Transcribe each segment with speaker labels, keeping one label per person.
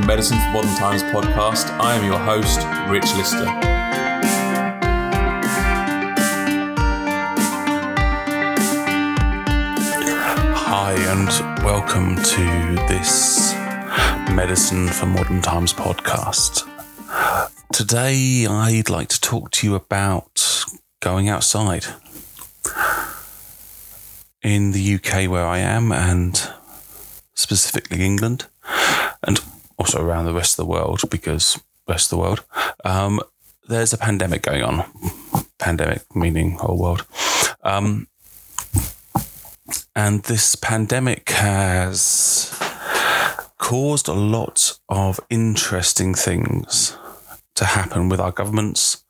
Speaker 1: the Medicine for Modern Times podcast. I am your host, Rich Lister.
Speaker 2: Hi, and welcome to this Medicine for Modern Times podcast. Today, I'd like to talk to you about going outside. In the UK, where I am, and specifically England, and also around the rest of the world, because rest of the world, um, there's a pandemic going on. Pandemic meaning whole world. Um, and this pandemic has caused a lot of interesting things to happen with our governments,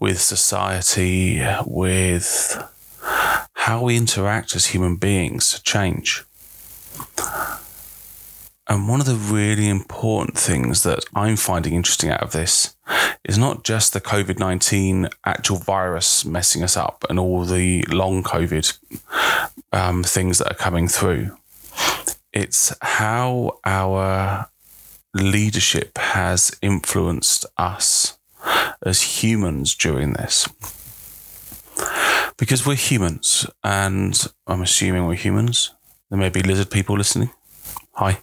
Speaker 2: with society, with how we interact as human beings to change. And one of the really important things that I'm finding interesting out of this is not just the COVID 19 actual virus messing us up and all the long COVID um, things that are coming through. It's how our leadership has influenced us as humans during this. Because we're humans, and I'm assuming we're humans. There may be lizard people listening. Hi.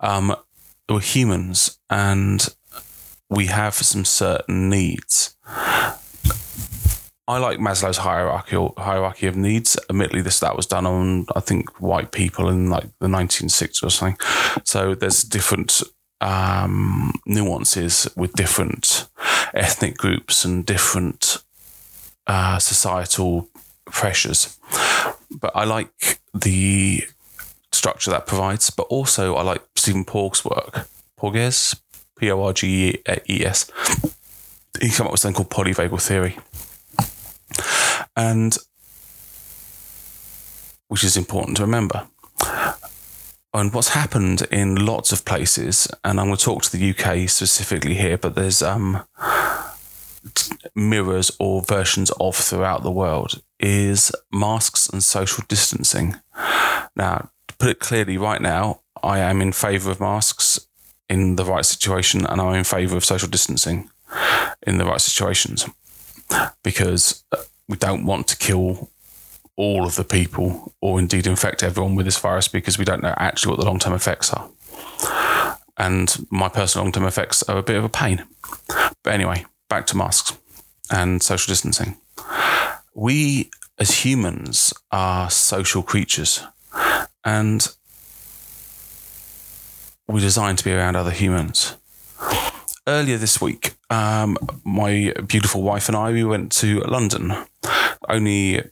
Speaker 2: Um, we're humans, and we have some certain needs. I like Maslow's hierarchy hierarchy of needs. Admittedly, this that was done on I think white people in like the 1960s or something. So there's different um, nuances with different ethnic groups and different uh, societal pressures. But I like the structure that provides. But also, I like Stephen Porges' work. Porges, P O R G E S. He came up with something called polyvagal theory, and which is important to remember. And what's happened in lots of places, and I'm going to talk to the UK specifically here, but there's um, mirrors or versions of throughout the world, is masks and social distancing. Now, put it clearly, right now, I am in favour of masks in the right situation, and I'm in favour of social distancing in the right situations because uh, we don't want to kill all of the people or indeed infect everyone with this virus because we don't know actually what the long term effects are. And my personal long term effects are a bit of a pain. But anyway, back to masks and social distancing. We as humans are social creatures and we're designed to be around other humans. Earlier this week, um, my beautiful wife and I we went to London, only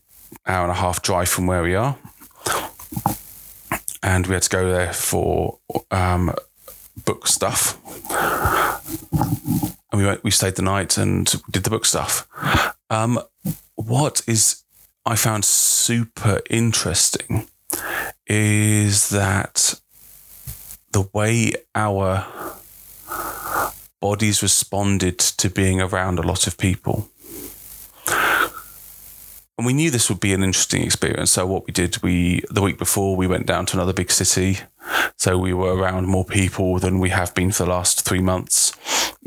Speaker 2: hour and a half drive from where we are, and we had to go there for um, book stuff. And we went, we stayed the night and did the book stuff. Um, what is I found super interesting is that the way our bodies responded to being around a lot of people. And we knew this would be an interesting experience. So what we did, we the week before we went down to another big city. So we were around more people than we have been for the last three months.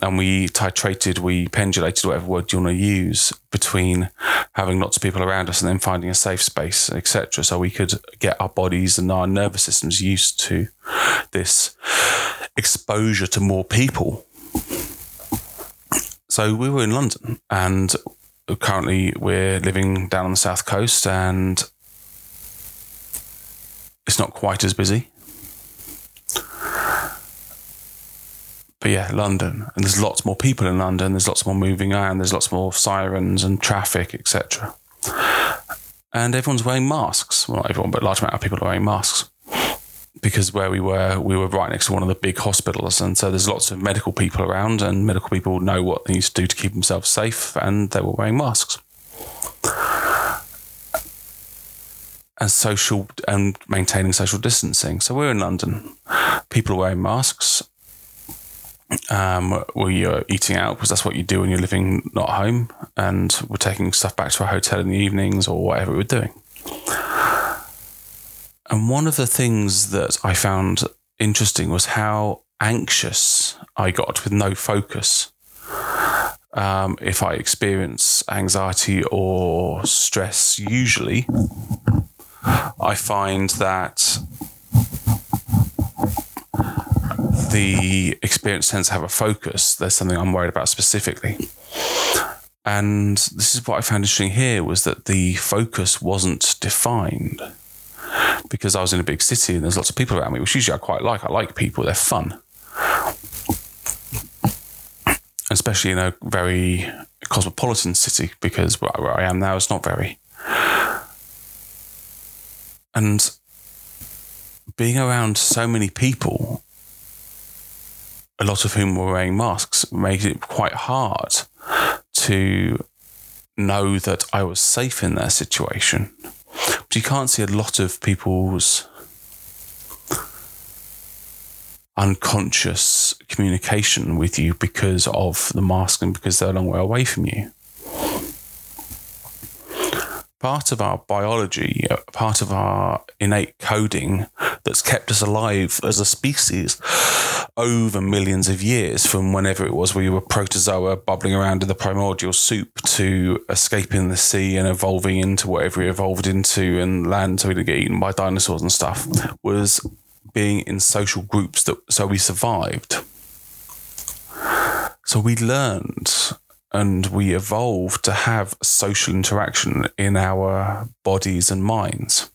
Speaker 2: And we titrated, we pendulated, whatever word you want to use, between having lots of people around us and then finding a safe space, etc. So we could get our bodies and our nervous systems used to this exposure to more people. So we were in London and currently we're living down on the south coast and it's not quite as busy. But yeah, London, and there's lots more people in London. There's lots more moving around. There's lots more sirens and traffic, etc. And everyone's wearing masks. Well, not everyone, but a large amount of people are wearing masks because where we were, we were right next to one of the big hospitals, and so there's lots of medical people around, and medical people know what they need to do to keep themselves safe, and they were wearing masks. And social and maintaining social distancing. So we're in London. People are wearing masks. Um, we are eating out because that's what you do when you're living not home, and we're taking stuff back to our hotel in the evenings or whatever we're doing And one of the things that I found interesting was how anxious I got with no focus. Um, if I experience anxiety or stress, usually I find that the experience tends to have a focus. There's something I'm worried about specifically. And this is what I found interesting here was that the focus wasn't defined because I was in a big city and there's lots of people around me, which usually I quite like. I like people, they're fun. Especially in a very cosmopolitan city because where, I am now is not very. And being around so many people, a lot of whom were wearing masks, made it quite hard to know that I was safe in their situation. But you can't see a lot of people's unconscious communication with you because of the mask and because they're a long way away from you part of our biology, uh, part of our innate coding that's kept us alive as a species over millions of years from whenever it was we were protozoa bubbling around in the primordial soup to escaping the sea and evolving into whatever we evolved into and land so we didn't get eaten by dinosaurs and stuff was being in social groups that so we survived. So we learned and we evolved to have social interaction in our bodies and minds.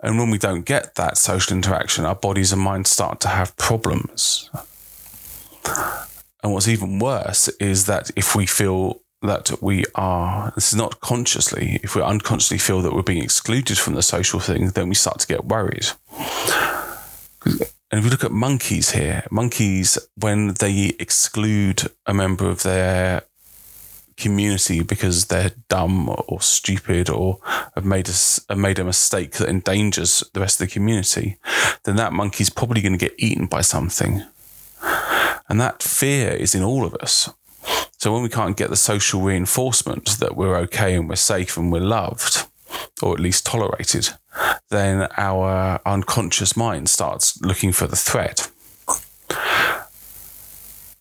Speaker 2: And when we don't get that social interaction, our bodies and minds start to have problems. And what's even worse is that if we feel that we are, this is not consciously, if we unconsciously feel that we're being excluded from the social thing, then we start to get worried. And if we look at monkeys here, monkeys, when they exclude a member of their community because they're dumb or stupid or have made a, made a mistake that endangers the rest of the community, then that monkey's probably going to get eaten by something. And that fear is in all of us. So when we can't get the social reinforcement that we're okay and we're safe and we're loved, or at least tolerated, then our unconscious mind starts looking for the threat.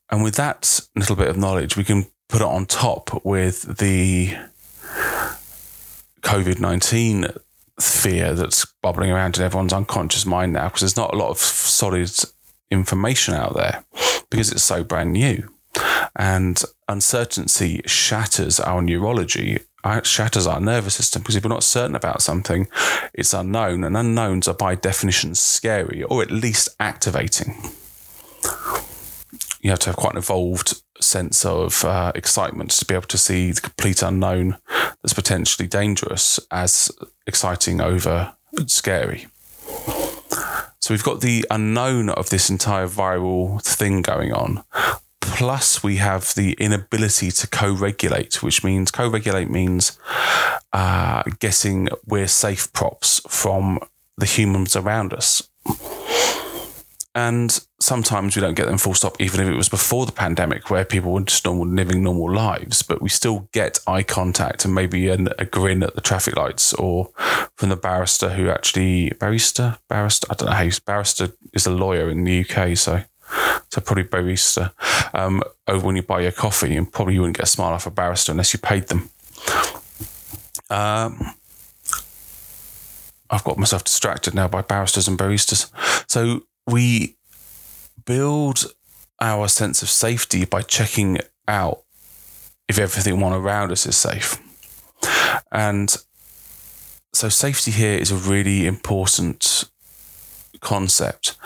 Speaker 2: And with that little bit of knowledge, we can put it on top with the COVID 19 fear that's bubbling around in everyone's unconscious mind now, because there's not a lot of solid information out there because it's so brand new. And uncertainty shatters our neurology shatters our nervous system because if we're not certain about something, it's unknown, and unknowns are by definition scary or at least activating. You have to have quite an evolved sense of uh, excitement to be able to see the complete unknown that's potentially dangerous as exciting over scary. So we've got the unknown of this entire viral thing going on, Plus, we have the inability to co regulate, which means co regulate means uh, getting we're safe props from the humans around us. And sometimes we don't get them full stop, even if it was before the pandemic, where people were just normal, living normal lives. But we still get eye contact and maybe a, a grin at the traffic lights, or from the barrister who actually barrister barrister. I don't know how barrister is a lawyer in the UK, so so probably barista um, over when you buy your coffee, and probably you wouldn't get a smile off a barrister unless you paid them. Um, I've got myself distracted now by barristers and baristas. So we build our sense of safety by checking out if everything on around us is safe. And so safety here is a really important concept.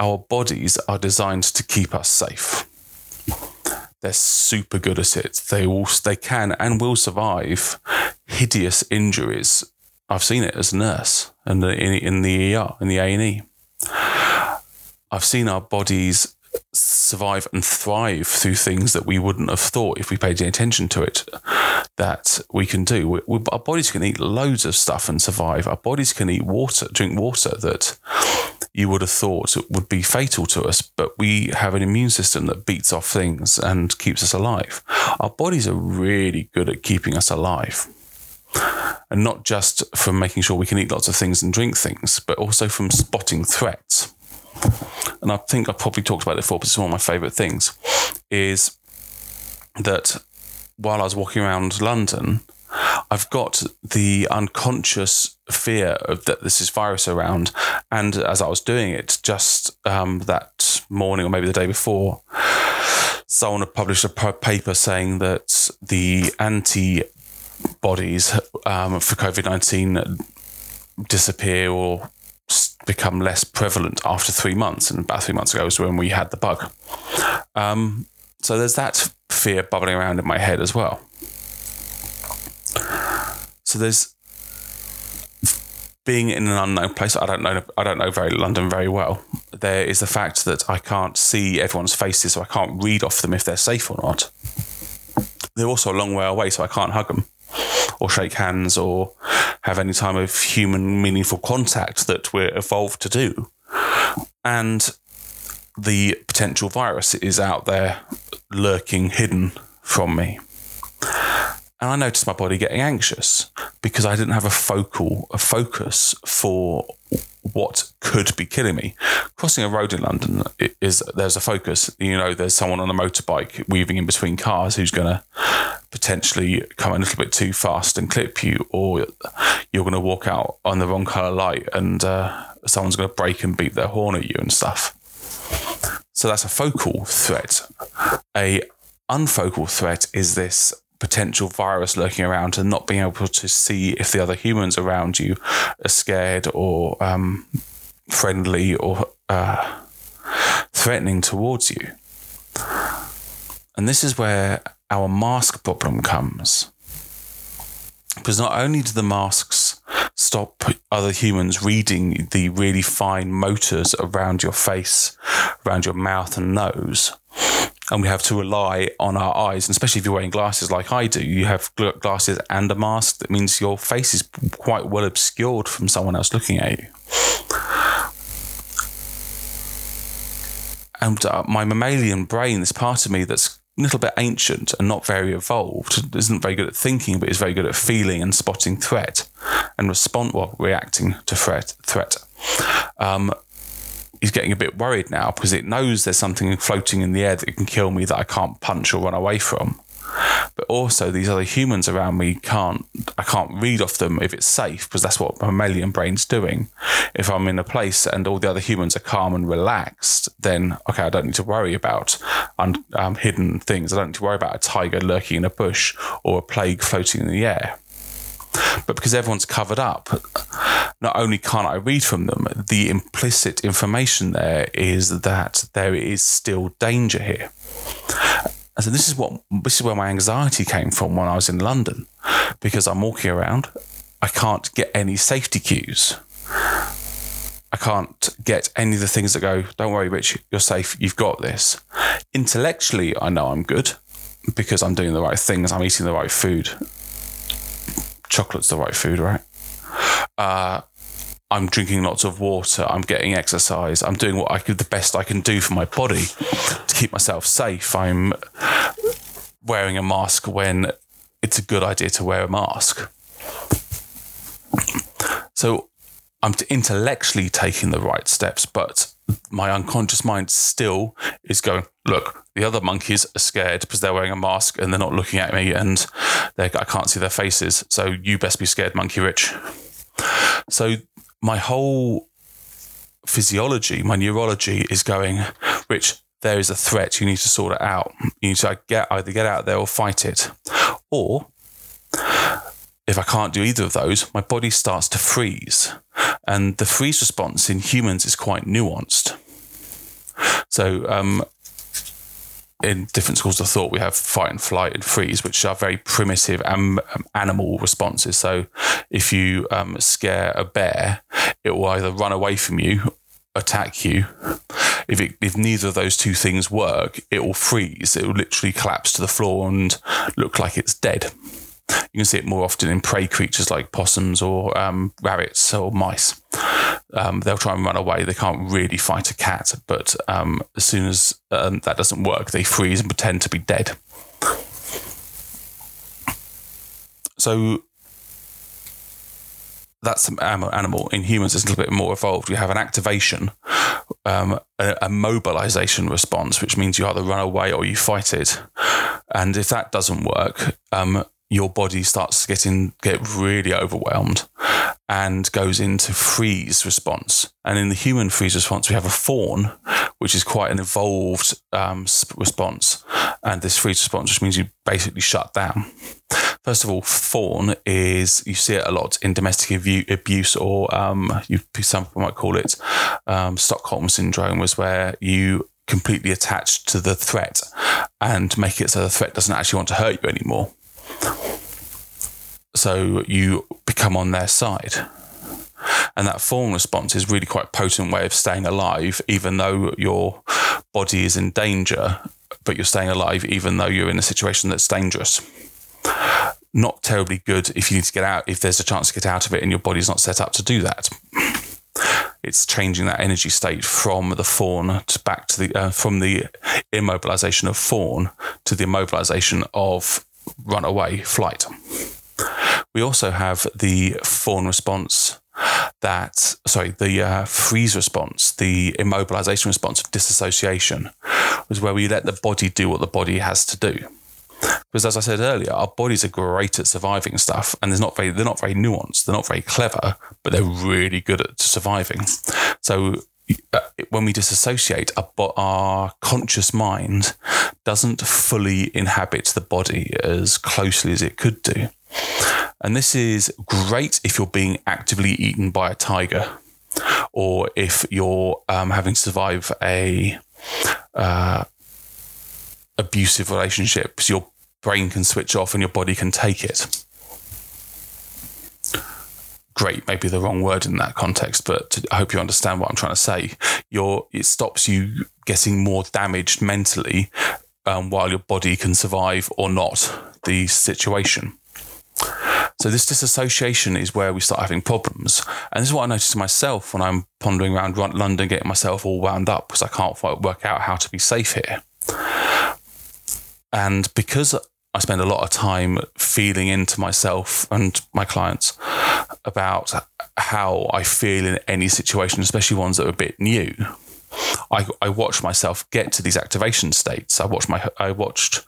Speaker 2: Our bodies are designed to keep us safe. They're super good at it. They all they can and will survive hideous injuries. I've seen it as a nurse and in, in the ER in the A and E. I've seen our bodies survive and thrive through things that we wouldn't have thought if we paid any attention to it that we can do. We, we, our bodies can eat loads of stuff and survive. Our bodies can eat water, drink water that you would have thought it would be fatal to us, but we have an immune system that beats off things and keeps us alive. Our bodies are really good at keeping us alive. And not just from making sure we can eat lots of things and drink things, but also from spotting threats. And I think I've probably talked about it before, but it's one of my favourite things, is that while I was walking around London, I've got the unconscious fear of that this is virus around. And as I was doing it, just um, that morning or maybe the day before, someone had published a paper saying that the antibodies um, for COVID 19 disappear or become less prevalent after three months. And about three months ago was when we had the bug. Um, so there's that fear bubbling around in my head as well. So there's being in an unknown place. I don't know. I don't know very London very well. There is the fact that I can't see everyone's faces, so I can't read off them if they're safe or not. They're also a long way away, so I can't hug them or shake hands or have any time of human meaningful contact that we're evolved to do. And the potential virus is out there lurking hidden from me. And I noticed my body getting anxious because I didn't have a focal, a focus for what could be killing me. Crossing a road in London is there's a focus. You know, there's someone on a motorbike weaving in between cars who's going to potentially come a little bit too fast and clip you, or you're going to walk out on the wrong color light and uh, someone's going to brake and beat their horn at you and stuff. So that's a focal threat. A unfocal threat is this potential virus lurking around and not being able to see if the other humans around you are scared or um, friendly or uh, threatening towards you. And this is where our mask problem comes. Because not only do the masks stop other humans reading the really fine motors around your face, around your mouth and nose, and we have to rely on our eyes. And especially if you're wearing glasses like I do, you have glasses and a mask. That means your face is quite well obscured from someone else looking at you. And uh, my mammalian brain, this part of me that's a little bit ancient and not very evolved, isn't very good at thinking, but is very good at feeling and spotting threat and respond, well, reacting to threat. Threat. Um, is getting a bit worried now because it knows there's something floating in the air that can kill me that I can't punch or run away from. But also these other humans around me can't I can't read off them if it's safe because that's what mammalian brain's doing. If I'm in a place and all the other humans are calm and relaxed, then okay, I don't need to worry about un, um, hidden things. I don't need to worry about a tiger lurking in a bush or a plague floating in the air. But because everyone's covered up, not only can't I read from them, the implicit information there is that there is still danger here. And so this is what this is where my anxiety came from when I was in London, because I'm walking around, I can't get any safety cues. I can't get any of the things that go, don't worry, Rich, you're safe, you've got this. Intellectually, I know I'm good because I'm doing the right things, I'm eating the right food, chocolate's the right food, right? Uh, I'm drinking lots of water. I'm getting exercise. I'm doing what I could, the best I can do for my body to keep myself safe. I'm wearing a mask when it's a good idea to wear a mask. So I'm intellectually taking the right steps, but my unconscious mind still is going, look, the other monkeys are scared because they're wearing a mask and they're not looking at me and I can't see their faces. So you best be scared, Monkey Rich. So my whole physiology, my neurology is going, Rich, there is a threat. You need to sort it out. You need to get either get out there or fight it. Or if I can't do either of those, my body starts to freeze. And the freeze response in humans is quite nuanced. So, um, in different schools of thought, we have fight and flight and freeze, which are very primitive um, animal responses. So, if you um, scare a bear, it will either run away from you, attack you. If it, if neither of those two things work, it will freeze. It will literally collapse to the floor and look like it's dead. You can see it more often in prey creatures like possums or um, rabbits or mice. Um, they'll try and run away. They can't really fight a cat, but um, as soon as um, that doesn't work, they freeze and pretend to be dead. So that's an animal. In humans, it's a little bit more evolved. We have an activation, um, a, a, mobilization response, which means you either run away or you fight it. And if that doesn't work, um, your body starts getting get really overwhelmed and goes into freeze response. And in the human freeze response, we have a fawn, which is quite an evolved um, response. And this freeze response, which means you basically shut down. First of all, fawn is you see it a lot in domestic abuse, or um, you, some people might call it um, Stockholm syndrome, was where you completely attach to the threat and make it so the threat doesn't actually want to hurt you anymore. So you become on their side. And that fawn response is really quite a potent way of staying alive, even though your body is in danger, but you're staying alive even though you're in a situation that's dangerous. Not terribly good if you need to get out, if there's a chance to get out of it and your body's not set up to do that. It's changing that energy state from the fawn to back to the, uh, from the immobilization of fawn to the immobilization of runaway flight. We also have the fawn response that, sorry, the uh, freeze response, the immobilization response of disassociation, was where we let the body do what the body has to do. Because as I said earlier, our bodies are great at surviving stuff, and they're not very they're not very nuanced, they're not very clever, but they're really good at surviving. So when we disassociate, our, our conscious mind doesn't fully inhabit the body as closely as it could do. And this is great if you're being actively eaten by a tiger or if you're um, having to survive a uh, abusive relationship. So your brain can switch off and your body can take it. Great, maybe the wrong word in that context, but I hope you understand what I'm trying to say. Your it stops you getting more damaged mentally um, while your body can survive or not the situation. So this disassociation is where we start having problems. And this is what I noticed myself when I'm pondering around London, getting myself all wound up because I can't work out how to be safe here. And because I spend a lot of time feeling into myself and my clients about how I feel in any situation, especially ones that are a bit new. I, I watch myself get to these activation states. I watched my I watched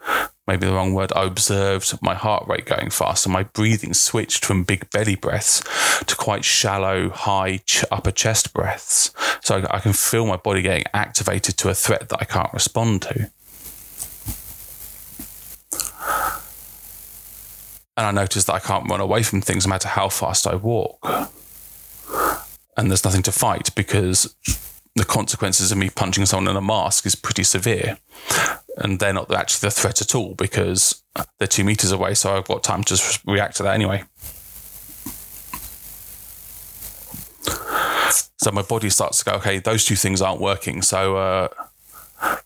Speaker 2: maybe the wrong word, I observed my heart rate going fast and my breathing switched from big belly breaths to quite shallow, high ch- upper chest breaths. So I, I can feel my body getting activated to a threat that I can't respond to. And I notice that I can't run away from things no matter how fast I walk. And there's nothing to fight because the consequences of me punching someone in a mask is pretty severe and they're not actually the threat at all because they're two meters away. So I've got time to react to that anyway. So my body starts to go, okay, those two things aren't working. So, uh,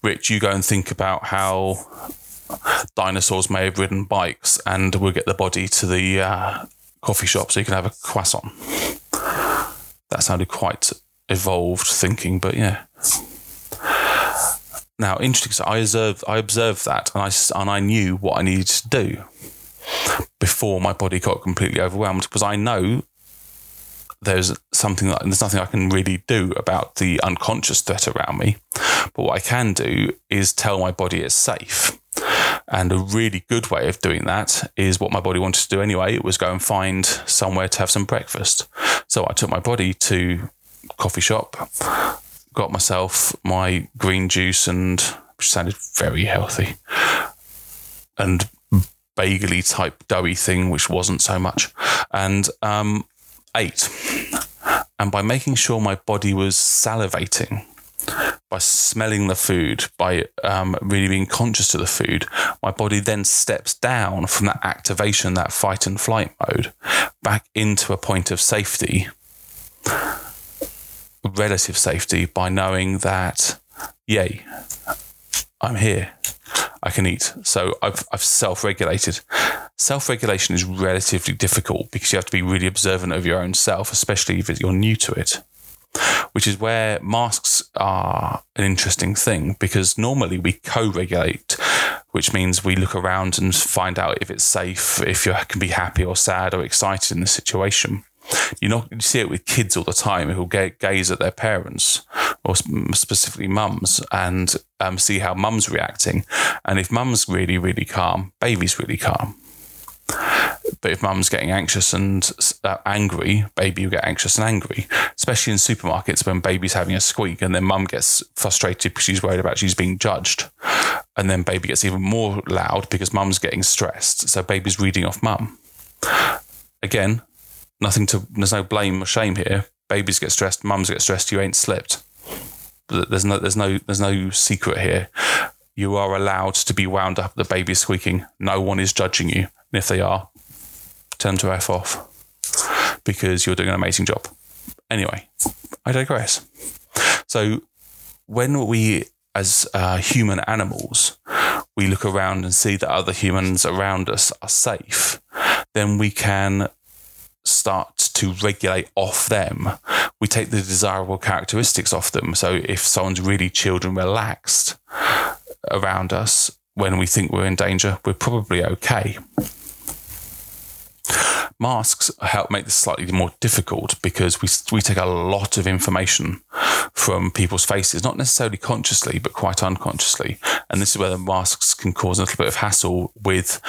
Speaker 2: Rich, you go and think about how dinosaurs may have ridden bikes, and we'll get the body to the uh, coffee shop so you can have a croissant. That sounded quite evolved thinking, but yeah. Now, interesting. So I observed, I observed that, and I and I knew what I needed to do before my body got completely overwhelmed because I know there's something that there's nothing I can really do about the unconscious threat around me. But what I can do is tell my body it's safe. And a really good way of doing that is what my body wanted to do anyway. It was go and find somewhere to have some breakfast. So I took my body to coffee shop, got myself my green juice and which sounded very healthy and bagely type doughy thing which wasn't so much and um, ate and by making sure my body was salivating by smelling the food by um, really being conscious to the food my body then steps down from that activation that fight and flight mode back into a point of safety relative safety by knowing that, yay, I'm here. I can eat. So I've, I've self regulated. Self regulation is relatively difficult because you have to be really observant of your own self, especially if you're new to it, which is where masks are an interesting thing because normally we co regulate, which means we look around and find out if it's safe, if you can be happy or sad or excited in the situation. You know, you see it with kids all the time who'll gaze at their parents or specifically mums and um, see how mum's reacting. And if mum's really, really calm, baby's really calm. But if mum's getting anxious and uh, angry, baby will get anxious and angry, especially in supermarkets when baby's having a squeak and then mum gets frustrated because she's worried about she's being judged. And then baby gets even more loud because mum's getting stressed. So baby's reading off mum. Again, nothing to, there's no blame or shame here. Babies get stressed, mums get stressed, you ain't slipped. There's no, there's no, there's no secret here. You are allowed to be wound up. The baby's squeaking. No one is judging you. And if they are, turn to F off because you're doing an amazing job. Anyway, I digress. So, when we, as uh, human animals, we look around and see that other humans around us are safe, then we can start to regulate off them. We take the desirable characteristics off them. So, if someone's really chilled and relaxed around us when we think we're in danger, we're probably okay. Masks help make this slightly more difficult because we, we take a lot of information from people's faces, not necessarily consciously, but quite unconsciously. And this is where the masks can cause a little bit of hassle with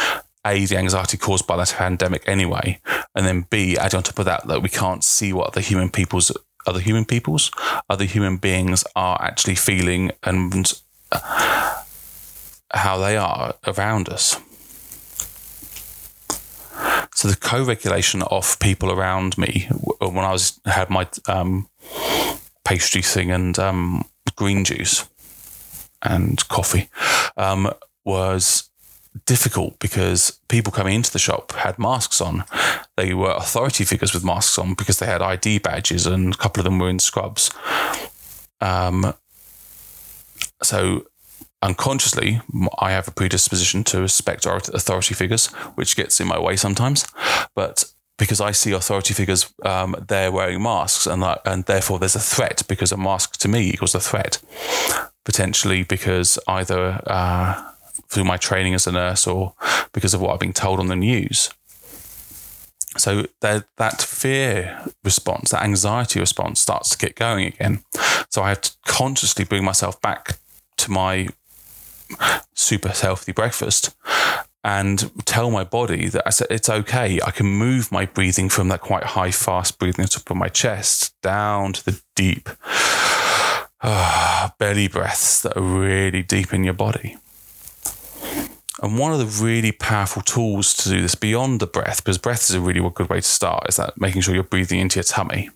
Speaker 2: a, the anxiety caused by that pandemic anyway, and then B, add on top of that that we can't see what the human people's other human peoples, other human beings are actually feeling and uh, how they are around us. So the co-regulation of people around me when I was had my um, pastry thing and um, green juice and coffee um, was difficult because people coming into the shop had masks on. They were authority figures with masks on because they had ID badges and a couple of them were in scrubs. Um, so unconsciously, I have a predisposition to respect authority figures, which gets in my way sometimes. But because I see authority figures, um, they're wearing masks, and that, and therefore there's a threat because a mask to me equals a threat, potentially because either uh, through my training as a nurse or because of what I've been told on the news. So that that fear response, that anxiety response, starts to get going again. So I have to consciously bring myself back to my super healthy breakfast and tell my body that I said it's okay. I can move my breathing from that quite high, fast breathing at the top of my chest down to the deep uh, belly breaths that are really deep in your body. And one of the really powerful tools to do this beyond the breath, because breath is a really good way to start, is that making sure you're breathing into your tummy,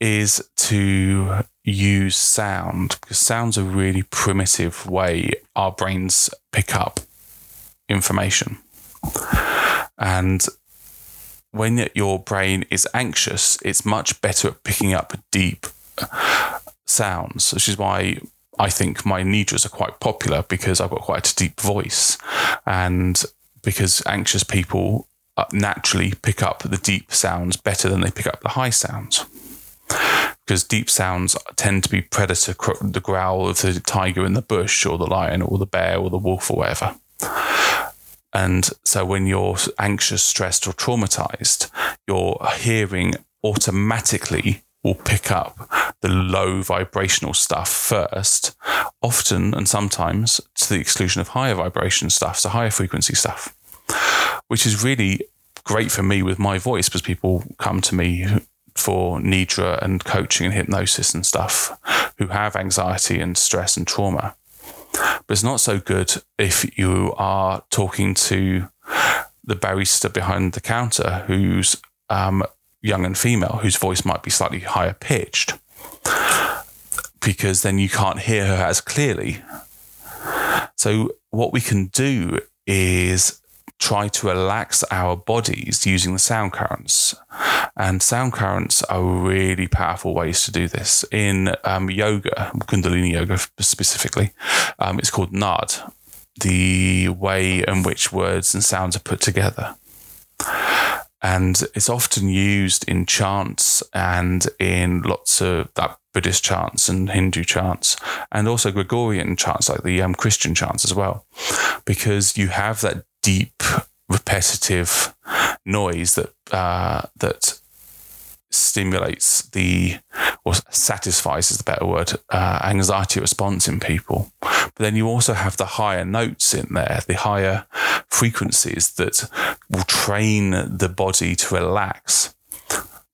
Speaker 2: is to use sound because sound's a really primitive way our brains pick up information. And when your brain is anxious, it's much better at picking up deep sounds, which is why I think my nidras are quite popular because I've got quite a deep voice. And because anxious people Uh, naturally pick up the deep sounds better than they pick up the high sounds because deep sounds tend to be predator, the growl of the tiger in the bush, or the lion, or the bear, or the wolf, or whatever. And so when you're anxious, stressed, or traumatized, your hearing automatically will pick up the low vibrational stuff first, often and sometimes to the exclusion of higher vibration stuff, so higher frequency stuff, which is really great for me with my voice because people come to me for Nidra and coaching and hypnosis and stuff who have anxiety and stress and trauma. But it's not so good if you are talking to the barista behind the counter who's um, young and female, whose voice might be slightly higher pitched, because then you can't hear her as clearly. So, what we can do is try to relax our bodies using the sound currents. And sound currents are really powerful ways to do this. In um, yoga, Kundalini yoga specifically, um, it's called Nad, the way in which words and sounds are put together. And it's often used in chants and in lots of that Buddhist chants and Hindu chants, and also Gregorian chants, like the um, Christian chants as well, because you have that deep, repetitive, noise that uh, that stimulates the or satisfies is the better word uh, anxiety response in people but then you also have the higher notes in there the higher frequencies that will train the body to relax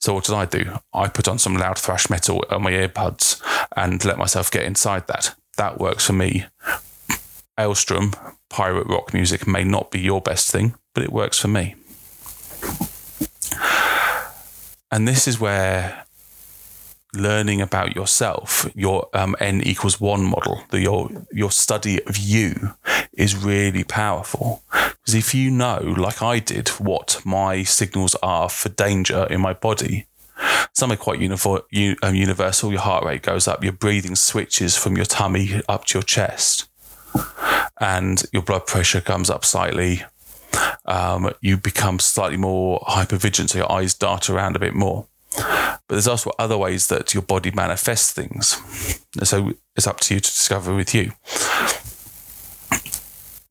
Speaker 2: so what did I do? I put on some loud thrash metal on my earbuds and let myself get inside that. That works for me. Alestorm, pirate rock music may not be your best thing, but it works for me. And this is where learning about yourself, your um, n equals one model, the, your your study of you, is really powerful. Because if you know, like I did, what my signals are for danger in my body, some are quite unifor- um, universal. Your heart rate goes up, your breathing switches from your tummy up to your chest, and your blood pressure comes up slightly. Um, you become slightly more hypervigilant, so your eyes dart around a bit more. But there's also other ways that your body manifests things. So it's up to you to discover with you.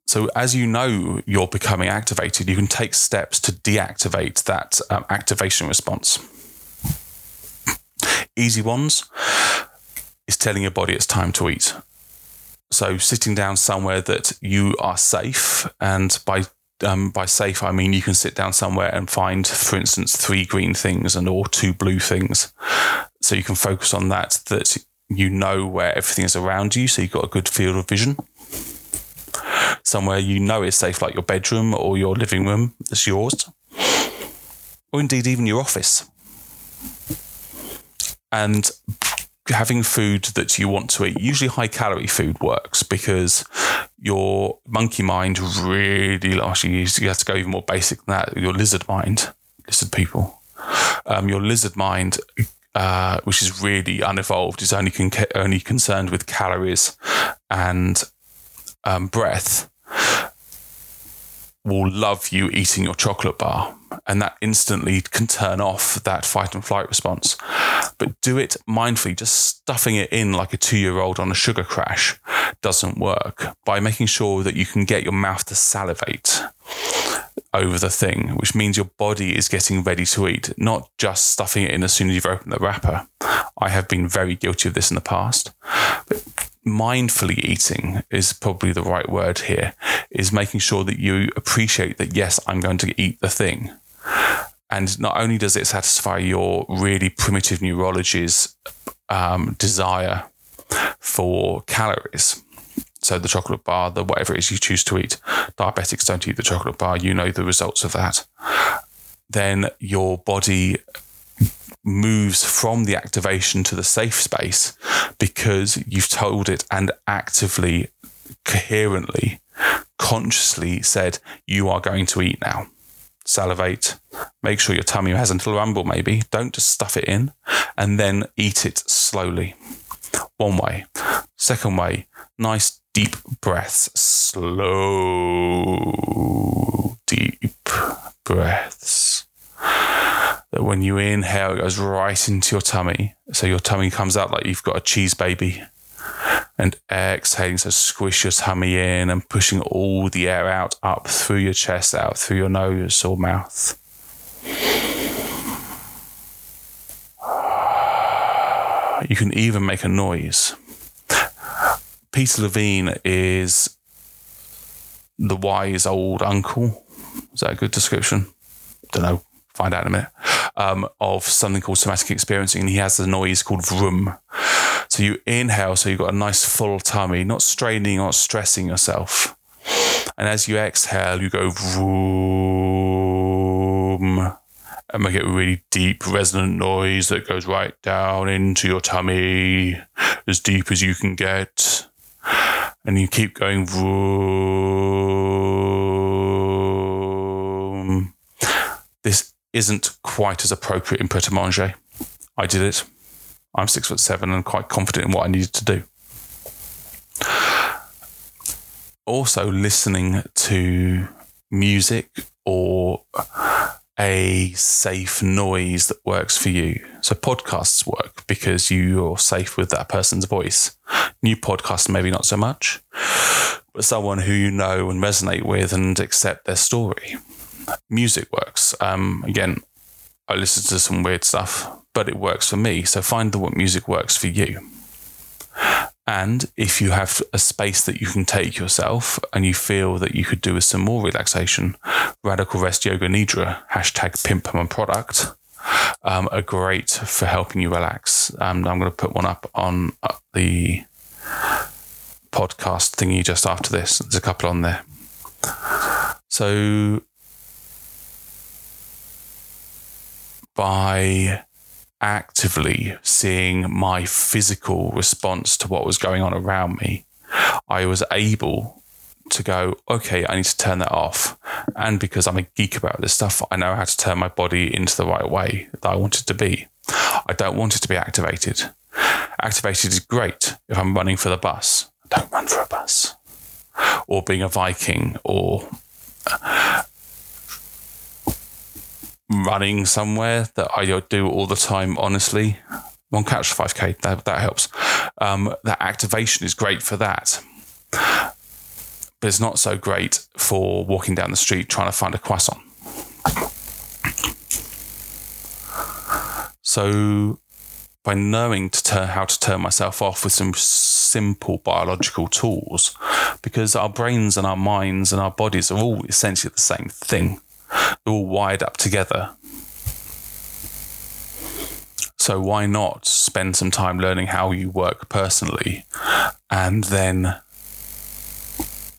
Speaker 2: So, as you know you're becoming activated, you can take steps to deactivate that um, activation response. Easy ones is telling your body it's time to eat. So, sitting down somewhere that you are safe, and by um, by safe, I mean you can sit down somewhere and find, for instance, three green things and or two blue things. So you can focus on that. That you know where everything is around you, so you've got a good field of vision. Somewhere you know is safe, like your bedroom or your living room, that's yours, or indeed even your office. And having food that you want to eat, usually high calorie food works because your monkey mind really, actually, you have to go even more basic than that. Your lizard mind, lizard people, um, your lizard mind, uh, which is really unevolved, is only con- only concerned with calories and um, breath will love you eating your chocolate bar. And that instantly can turn off that fight and flight response. But do it mindfully, just stuffing it in like a two year old on a sugar crash doesn't work. By making sure that you can get your mouth to salivate over the thing, which means your body is getting ready to eat, not just stuffing it in as soon as you've opened the wrapper. I have been very guilty of this in the past. But mindfully eating is probably the right word here, is making sure that you appreciate that, yes, I'm going to eat the thing. And not only does it satisfy your really primitive neurology's um, desire for calories, so the chocolate bar, the whatever it is you choose to eat, diabetics don't eat the chocolate bar, you know the results of that. Then your body moves from the activation to the safe space because you've told it and actively, coherently, consciously said, You are going to eat now. Salivate, make sure your tummy has a little rumble, maybe. Don't just stuff it in and then eat it slowly. One way. Second way, nice deep breaths. Slow, deep breaths when you inhale, it goes right into your tummy. So your tummy comes out like you've got a cheese baby. And exhaling, so squish your tummy in and pushing all the air out, up through your chest, out through your nose or mouth. You can even make a noise. Peter Levine is the wise old uncle. Is that a good description? Don't know find out in a minute, um, of something called somatic experiencing. And he has a noise called vroom. So you inhale, so you've got a nice full tummy, not straining, or stressing yourself. And as you exhale, you go vroom and make it a really deep, resonant noise that goes right down into your tummy, as deep as you can get. And you keep going vroom. This isn't quite as appropriate in pret a manger. I did it. I'm six foot seven and quite confident in what I needed to do. Also, listening to music or a safe noise that works for you. So, podcasts work because you're safe with that person's voice. New podcasts, maybe not so much, but someone who you know and resonate with and accept their story music works. Um, again, I listen to some weird stuff, but it works for me. So find the what music works for you. And if you have a space that you can take yourself and you feel that you could do with some more relaxation, Radical Rest Yoga Nidra, hashtag pimp my product, um, are great for helping you relax. Um, I'm going to put one up on uh, the podcast thingy just after this. There's a couple on there. So by actively seeing my physical response to what was going on around me, I was able to go, okay, I need to turn that off. And because I'm a geek about this stuff, I know how to turn my body into the right way that I want it to be. I don't want it to be activated. Activated is great if I'm running for the bus. Don't run for a bus. Or being a Viking or running somewhere that I do all the time, honestly. One catch 5k, that, that helps. Um, that activation is great for that. But it's not so great for walking down the street trying to find a croissant. So, by knowing to turn, how to turn myself off with some simple biological tools, because our brains and our minds and our bodies are all essentially the same thing they're all wired up together. So why not spend some time learning how you work personally and then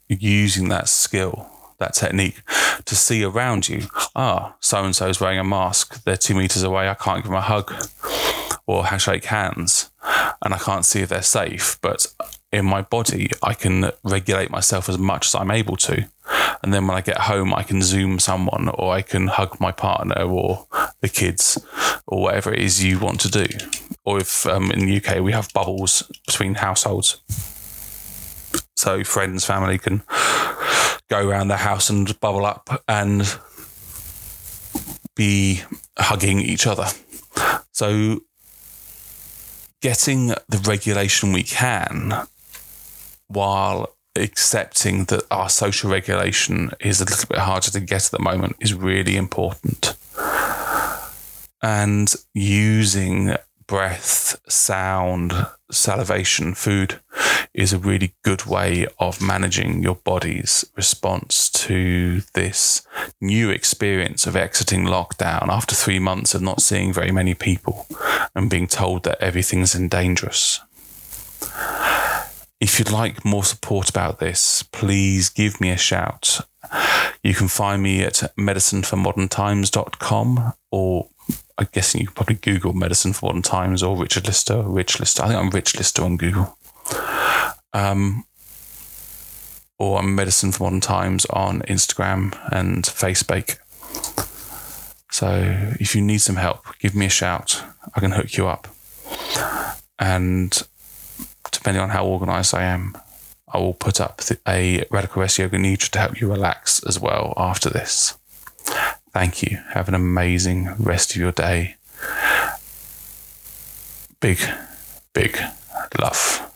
Speaker 2: using that skill, that technique to see around you, ah, so and so is wearing a mask. They're two meters away. I can't give them a hug or shake hands and I can't see if they're safe. But in my body, I can regulate myself as much as I'm able to. And then when I get home, I can Zoom someone or I can hug my partner or the kids or whatever it is you want to do. Or if um, in the UK, we have bubbles between households. So friends, family can go around the house and bubble up and be hugging each other. So getting the regulation we can while accepting that our social regulation is a little bit harder to get at the moment is really important. And using breath, sound, salivation, food is a really good way of managing your body's response to this new experience of exiting lockdown after three months of not seeing very many people and being told that everything's in dangerous. If you'd like more support about this, please give me a shout. You can find me at medicineformoderntimes.com or I'm guessing you probably Google Medicine for Modern Times or Richard Lister, Rich Lister. I think I'm Rich Lister on Google. Um, or I'm Medicine for Modern Times on Instagram and Facebook. So if you need some help, give me a shout. I can hook you up. And depending on how organized I am, I will put up a Radical Rest Yoga Nidra to help you relax as well after this. Thank you. Have an amazing rest of your day. Big, big love.